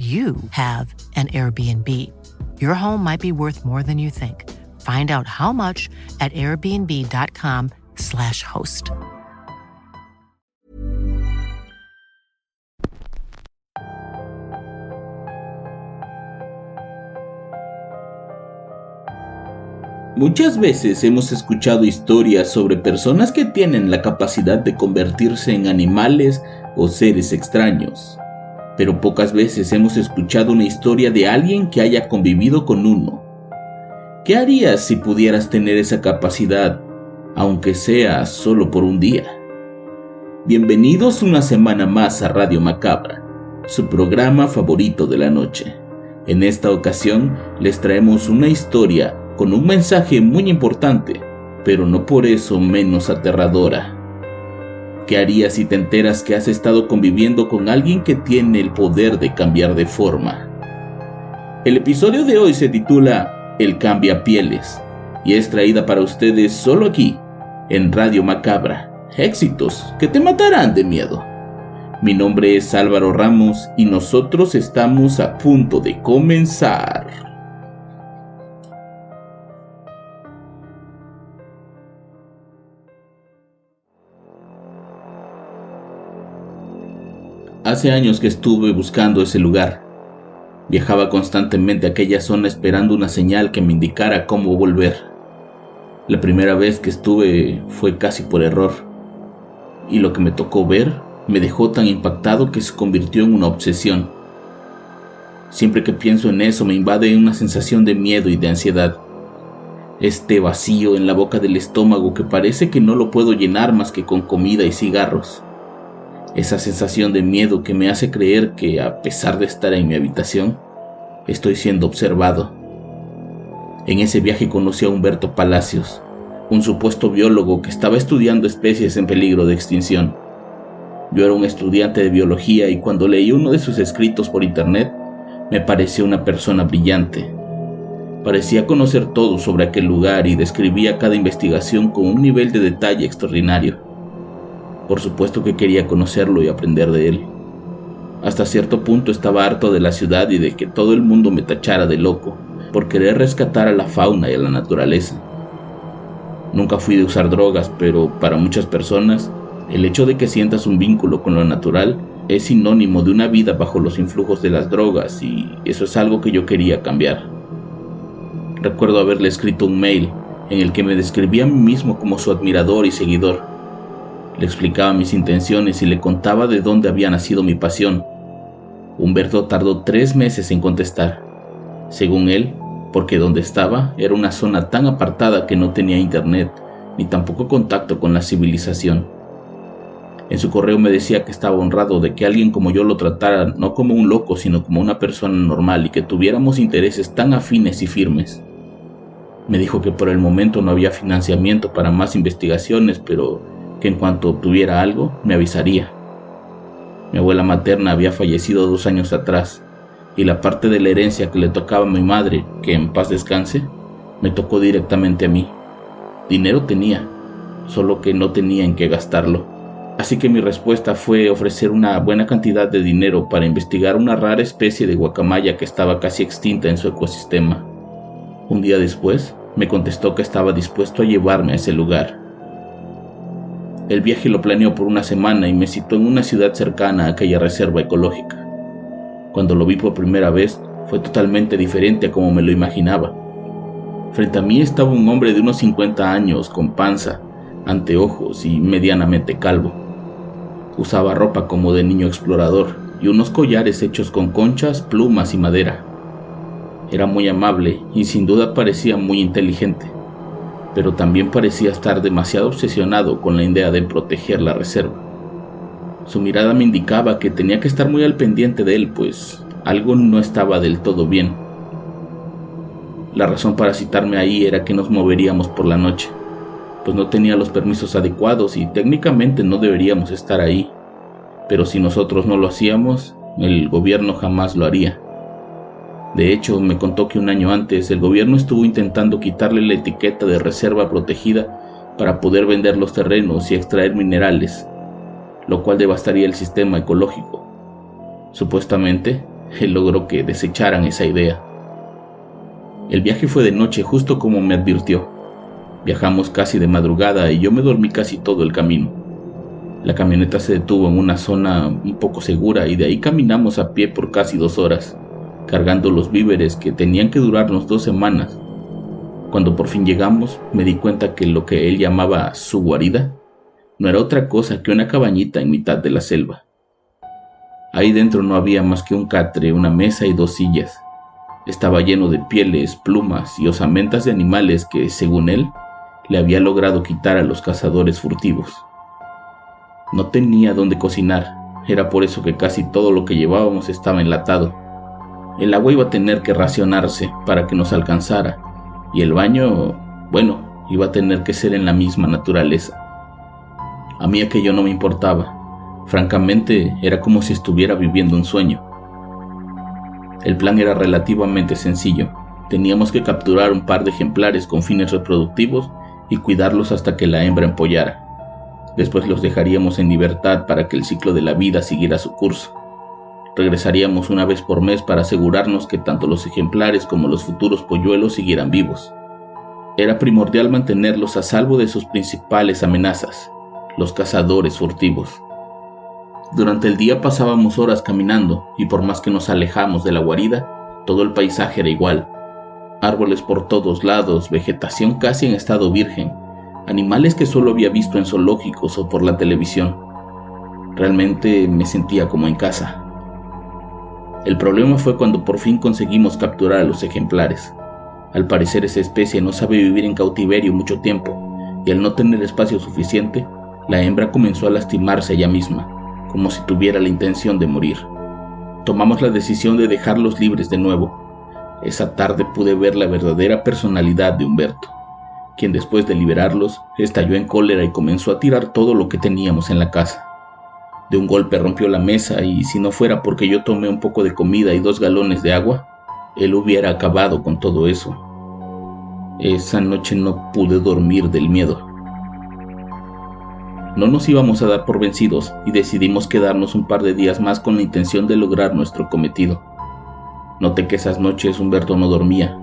you have an Airbnb. Your home might be worth more than you think. Find out how much at airbnb.com/slash host. Muchas veces hemos escuchado historias sobre personas que tienen la capacidad de convertirse en animales o seres extraños pero pocas veces hemos escuchado una historia de alguien que haya convivido con uno. ¿Qué harías si pudieras tener esa capacidad, aunque sea solo por un día? Bienvenidos una semana más a Radio Macabra, su programa favorito de la noche. En esta ocasión les traemos una historia con un mensaje muy importante, pero no por eso menos aterradora. ¿Qué harías si te enteras que has estado conviviendo con alguien que tiene el poder de cambiar de forma? El episodio de hoy se titula El cambia pieles y es traída para ustedes solo aquí, en Radio Macabra. Éxitos que te matarán de miedo. Mi nombre es Álvaro Ramos y nosotros estamos a punto de comenzar. Hace años que estuve buscando ese lugar. Viajaba constantemente a aquella zona esperando una señal que me indicara cómo volver. La primera vez que estuve fue casi por error. Y lo que me tocó ver me dejó tan impactado que se convirtió en una obsesión. Siempre que pienso en eso me invade una sensación de miedo y de ansiedad. Este vacío en la boca del estómago que parece que no lo puedo llenar más que con comida y cigarros esa sensación de miedo que me hace creer que a pesar de estar en mi habitación, estoy siendo observado. En ese viaje conocí a Humberto Palacios, un supuesto biólogo que estaba estudiando especies en peligro de extinción. Yo era un estudiante de biología y cuando leí uno de sus escritos por internet, me pareció una persona brillante. Parecía conocer todo sobre aquel lugar y describía cada investigación con un nivel de detalle extraordinario. Por supuesto que quería conocerlo y aprender de él. Hasta cierto punto estaba harto de la ciudad y de que todo el mundo me tachara de loco por querer rescatar a la fauna y a la naturaleza. Nunca fui de usar drogas, pero para muchas personas el hecho de que sientas un vínculo con lo natural es sinónimo de una vida bajo los influjos de las drogas y eso es algo que yo quería cambiar. Recuerdo haberle escrito un mail en el que me describía a mí mismo como su admirador y seguidor le explicaba mis intenciones y le contaba de dónde había nacido mi pasión. Humberto tardó tres meses en contestar. Según él, porque donde estaba era una zona tan apartada que no tenía internet ni tampoco contacto con la civilización. En su correo me decía que estaba honrado de que alguien como yo lo tratara no como un loco, sino como una persona normal y que tuviéramos intereses tan afines y firmes. Me dijo que por el momento no había financiamiento para más investigaciones, pero que en cuanto obtuviera algo me avisaría. Mi abuela materna había fallecido dos años atrás y la parte de la herencia que le tocaba a mi madre, que en paz descanse, me tocó directamente a mí. Dinero tenía, solo que no tenía en qué gastarlo. Así que mi respuesta fue ofrecer una buena cantidad de dinero para investigar una rara especie de guacamaya que estaba casi extinta en su ecosistema. Un día después, me contestó que estaba dispuesto a llevarme a ese lugar. El viaje lo planeó por una semana y me citó en una ciudad cercana a aquella reserva ecológica. Cuando lo vi por primera vez, fue totalmente diferente a como me lo imaginaba. Frente a mí estaba un hombre de unos 50 años, con panza, anteojos y medianamente calvo. Usaba ropa como de niño explorador y unos collares hechos con conchas, plumas y madera. Era muy amable y sin duda parecía muy inteligente pero también parecía estar demasiado obsesionado con la idea de proteger la reserva. Su mirada me indicaba que tenía que estar muy al pendiente de él, pues algo no estaba del todo bien, La razón para citarme ahí era que nos moveríamos por la noche, pues no tenía los permisos adecuados y técnicamente no deberíamos estar ahí. Pero si nosotros no lo hacíamos, el gobierno jamás lo haría. De hecho, me contó que un año antes el gobierno estuvo intentando quitarle la etiqueta de reserva protegida para poder vender los terrenos y extraer minerales, lo cual devastaría el sistema ecológico. Supuestamente, él logró que desecharan esa idea. El viaje fue de noche justo como me advirtió. Viajamos casi de madrugada y yo me dormí casi todo el camino. La camioneta se detuvo en una zona un poco segura y de ahí caminamos a pie por casi dos horas, cargando los víveres que tenían que durarnos dos semanas. Cuando por fin llegamos, me di cuenta que lo que él llamaba su guarida no era otra cosa que una cabañita en mitad de la selva. Ahí dentro no había más que un catre, una mesa y dos sillas. Estaba lleno de pieles, plumas y osamentas de animales que, según él, le había logrado quitar a los cazadores furtivos. No tenía dónde cocinar, era por eso que casi todo lo que llevábamos estaba enlatado. El agua iba a tener que racionarse para que nos alcanzara, y el baño, bueno, iba a tener que ser en la misma naturaleza. A mí aquello no me importaba, francamente era como si estuviera viviendo un sueño. El plan era relativamente sencillo. Teníamos que capturar un par de ejemplares con fines reproductivos y cuidarlos hasta que la hembra empollara. Después los dejaríamos en libertad para que el ciclo de la vida siguiera su curso. Regresaríamos una vez por mes para asegurarnos que tanto los ejemplares como los futuros polluelos siguieran vivos. Era primordial mantenerlos a salvo de sus principales amenazas, los cazadores furtivos. Durante el día pasábamos horas caminando y por más que nos alejamos de la guarida, todo el paisaje era igual. Árboles por todos lados, vegetación casi en estado virgen, animales que solo había visto en zoológicos o por la televisión. Realmente me sentía como en casa. El problema fue cuando por fin conseguimos capturar a los ejemplares. Al parecer esa especie no sabe vivir en cautiverio mucho tiempo, y al no tener espacio suficiente, la hembra comenzó a lastimarse ella misma como si tuviera la intención de morir. Tomamos la decisión de dejarlos libres de nuevo. Esa tarde pude ver la verdadera personalidad de Humberto, quien después de liberarlos estalló en cólera y comenzó a tirar todo lo que teníamos en la casa. De un golpe rompió la mesa y si no fuera porque yo tomé un poco de comida y dos galones de agua, él hubiera acabado con todo eso. Esa noche no pude dormir del miedo. No nos íbamos a dar por vencidos y decidimos quedarnos un par de días más con la intención de lograr nuestro cometido. Noté que esas noches Humberto no dormía,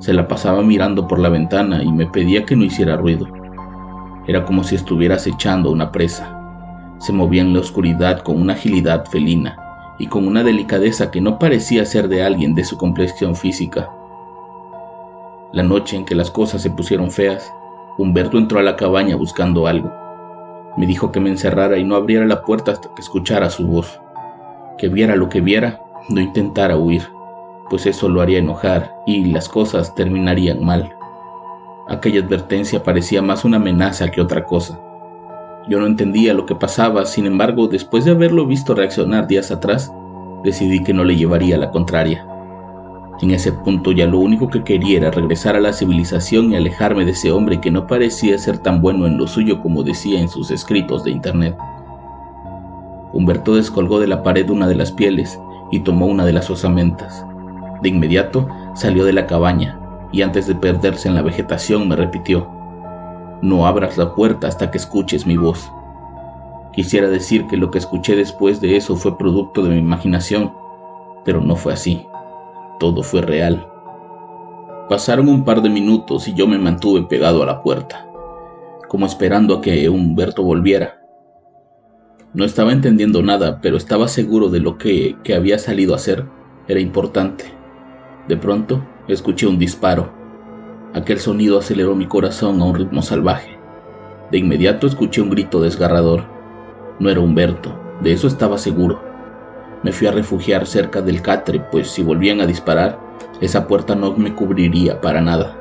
se la pasaba mirando por la ventana y me pedía que no hiciera ruido. Era como si estuviera acechando una presa. Se movía en la oscuridad con una agilidad felina y con una delicadeza que no parecía ser de alguien de su complexión física. La noche en que las cosas se pusieron feas, Humberto entró a la cabaña buscando algo. Me dijo que me encerrara y no abriera la puerta hasta que escuchara su voz. Que viera lo que viera, no intentara huir, pues eso lo haría enojar y las cosas terminarían mal. Aquella advertencia parecía más una amenaza que otra cosa. Yo no entendía lo que pasaba, sin embargo, después de haberlo visto reaccionar días atrás, decidí que no le llevaría la contraria. En ese punto ya lo único que quería era regresar a la civilización y alejarme de ese hombre que no parecía ser tan bueno en lo suyo como decía en sus escritos de internet. Humberto descolgó de la pared una de las pieles y tomó una de las osamentas. De inmediato salió de la cabaña y antes de perderse en la vegetación me repitió, no abras la puerta hasta que escuches mi voz. Quisiera decir que lo que escuché después de eso fue producto de mi imaginación, pero no fue así todo fue real. Pasaron un par de minutos y yo me mantuve pegado a la puerta, como esperando a que Humberto volviera. No estaba entendiendo nada, pero estaba seguro de lo que, que había salido a hacer era importante. De pronto, escuché un disparo. Aquel sonido aceleró mi corazón a un ritmo salvaje. De inmediato escuché un grito desgarrador. No era Humberto, de eso estaba seguro. Me fui a refugiar cerca del catre, pues si volvían a disparar, esa puerta no me cubriría para nada.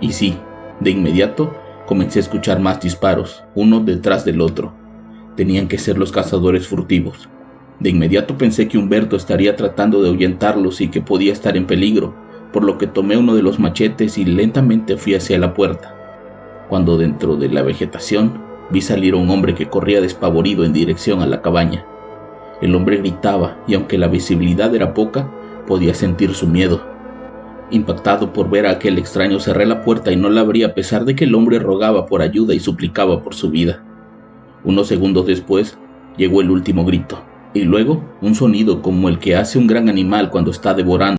Y sí, de inmediato comencé a escuchar más disparos, uno detrás del otro. Tenían que ser los cazadores furtivos. De inmediato pensé que Humberto estaría tratando de ahuyentarlos y que podía estar en peligro, por lo que tomé uno de los machetes y lentamente fui hacia la puerta, cuando dentro de la vegetación vi salir a un hombre que corría despavorido en dirección a la cabaña. El hombre gritaba y aunque la visibilidad era poca, podía sentir su miedo. Impactado por ver a aquel extraño cerré la puerta y no la abrí a pesar de que el hombre rogaba por ayuda y suplicaba por su vida. Unos segundos después llegó el último grito, y luego un sonido como el que hace un gran animal cuando está devorando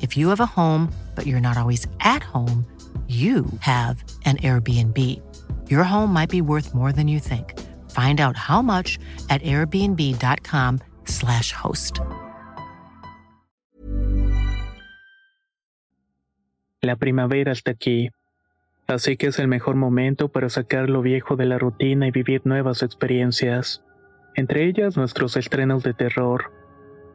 If you have a home, but you're not always at home, you have an Airbnb. Your home might be worth more than you think. Find out how much at airbnb.com/slash host. La primavera está aquí, así que es el mejor momento para sacar lo viejo de la rutina y vivir nuevas experiencias, entre ellas nuestros estrenos de terror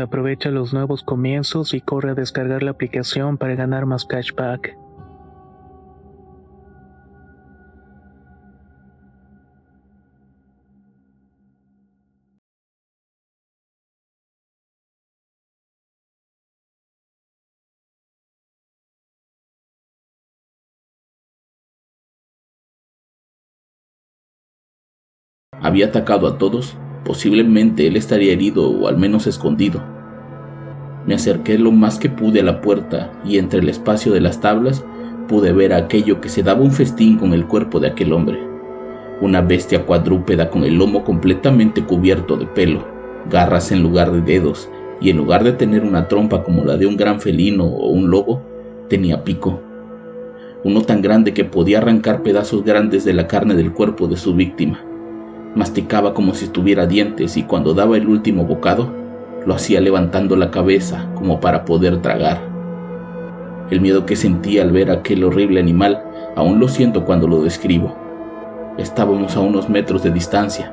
Aprovecha los nuevos comienzos y corre a descargar la aplicación para ganar más cashback. Había atacado a todos Posiblemente él estaría herido o al menos escondido. Me acerqué lo más que pude a la puerta y entre el espacio de las tablas pude ver aquello que se daba un festín con el cuerpo de aquel hombre. Una bestia cuadrúpeda con el lomo completamente cubierto de pelo, garras en lugar de dedos, y en lugar de tener una trompa como la de un gran felino o un lobo, tenía pico. Uno tan grande que podía arrancar pedazos grandes de la carne del cuerpo de su víctima. Masticaba como si tuviera dientes y cuando daba el último bocado, lo hacía levantando la cabeza como para poder tragar. El miedo que sentía al ver aquel horrible animal aún lo siento cuando lo describo. Estábamos a unos metros de distancia.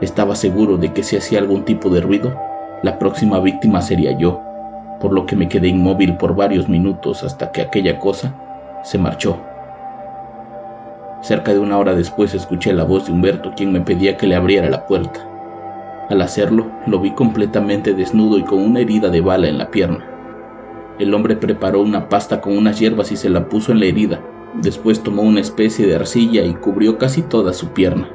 Estaba seguro de que si hacía algún tipo de ruido, la próxima víctima sería yo, por lo que me quedé inmóvil por varios minutos hasta que aquella cosa se marchó. Cerca de una hora después escuché la voz de Humberto quien me pedía que le abriera la puerta. Al hacerlo, lo vi completamente desnudo y con una herida de bala en la pierna. El hombre preparó una pasta con unas hierbas y se la puso en la herida. Después tomó una especie de arcilla y cubrió casi toda su pierna.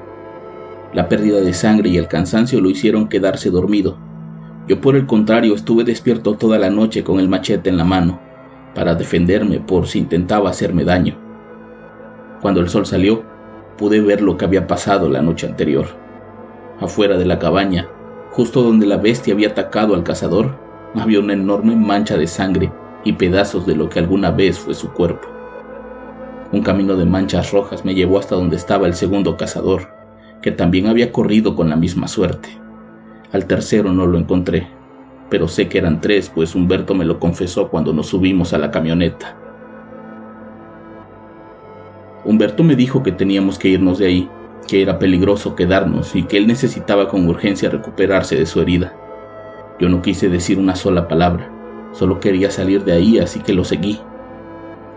La pérdida de sangre y el cansancio lo hicieron quedarse dormido. Yo por el contrario estuve despierto toda la noche con el machete en la mano, para defenderme por si intentaba hacerme daño. Cuando el sol salió, pude ver lo que había pasado la noche anterior. Afuera de la cabaña, justo donde la bestia había atacado al cazador, había una enorme mancha de sangre y pedazos de lo que alguna vez fue su cuerpo. Un camino de manchas rojas me llevó hasta donde estaba el segundo cazador, que también había corrido con la misma suerte. Al tercero no lo encontré, pero sé que eran tres, pues Humberto me lo confesó cuando nos subimos a la camioneta. Humberto me dijo que teníamos que irnos de ahí, que era peligroso quedarnos y que él necesitaba con urgencia recuperarse de su herida. Yo no quise decir una sola palabra, solo quería salir de ahí, así que lo seguí.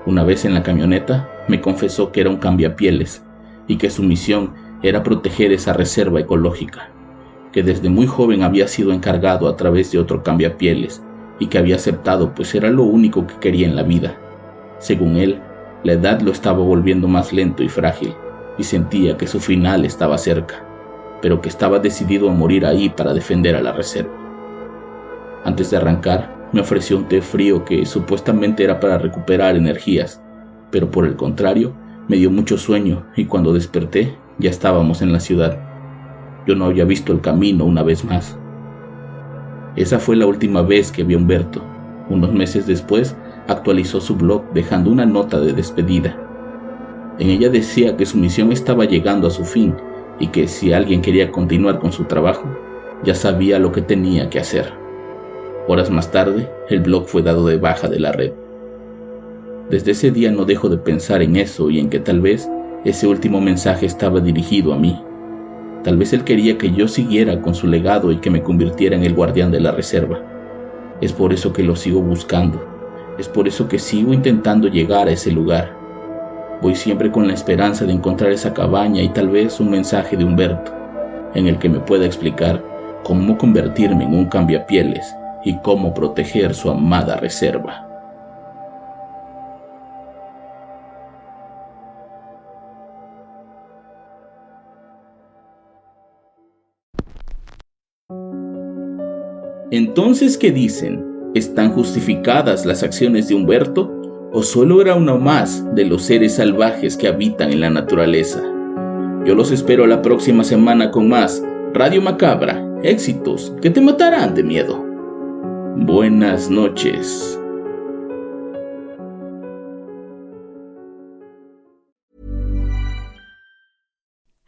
Una vez en la camioneta, me confesó que era un cambiapieles y que su misión era proteger esa reserva ecológica, que desde muy joven había sido encargado a través de otro cambiapieles y que había aceptado pues era lo único que quería en la vida. Según él, la edad lo estaba volviendo más lento y frágil, y sentía que su final estaba cerca, pero que estaba decidido a morir ahí para defender a la reserva. Antes de arrancar, me ofreció un té frío que supuestamente era para recuperar energías, pero por el contrario, me dio mucho sueño y cuando desperté ya estábamos en la ciudad. Yo no había visto el camino una vez más. Esa fue la última vez que vi a Humberto. Unos meses después actualizó su blog dejando una nota de despedida. En ella decía que su misión estaba llegando a su fin y que si alguien quería continuar con su trabajo, ya sabía lo que tenía que hacer. Horas más tarde, el blog fue dado de baja de la red. Desde ese día no dejo de pensar en eso y en que tal vez ese último mensaje estaba dirigido a mí. Tal vez él quería que yo siguiera con su legado y que me convirtiera en el guardián de la reserva. Es por eso que lo sigo buscando es por eso que sigo intentando llegar a ese lugar. Voy siempre con la esperanza de encontrar esa cabaña y tal vez un mensaje de Humberto, en el que me pueda explicar cómo convertirme en un cambiapieles y cómo proteger su amada reserva. Entonces, ¿qué dicen? ¿Están justificadas las acciones de Humberto o solo era uno más de los seres salvajes que habitan en la naturaleza? Yo los espero la próxima semana con más Radio Macabra, éxitos que te matarán de miedo. Buenas noches.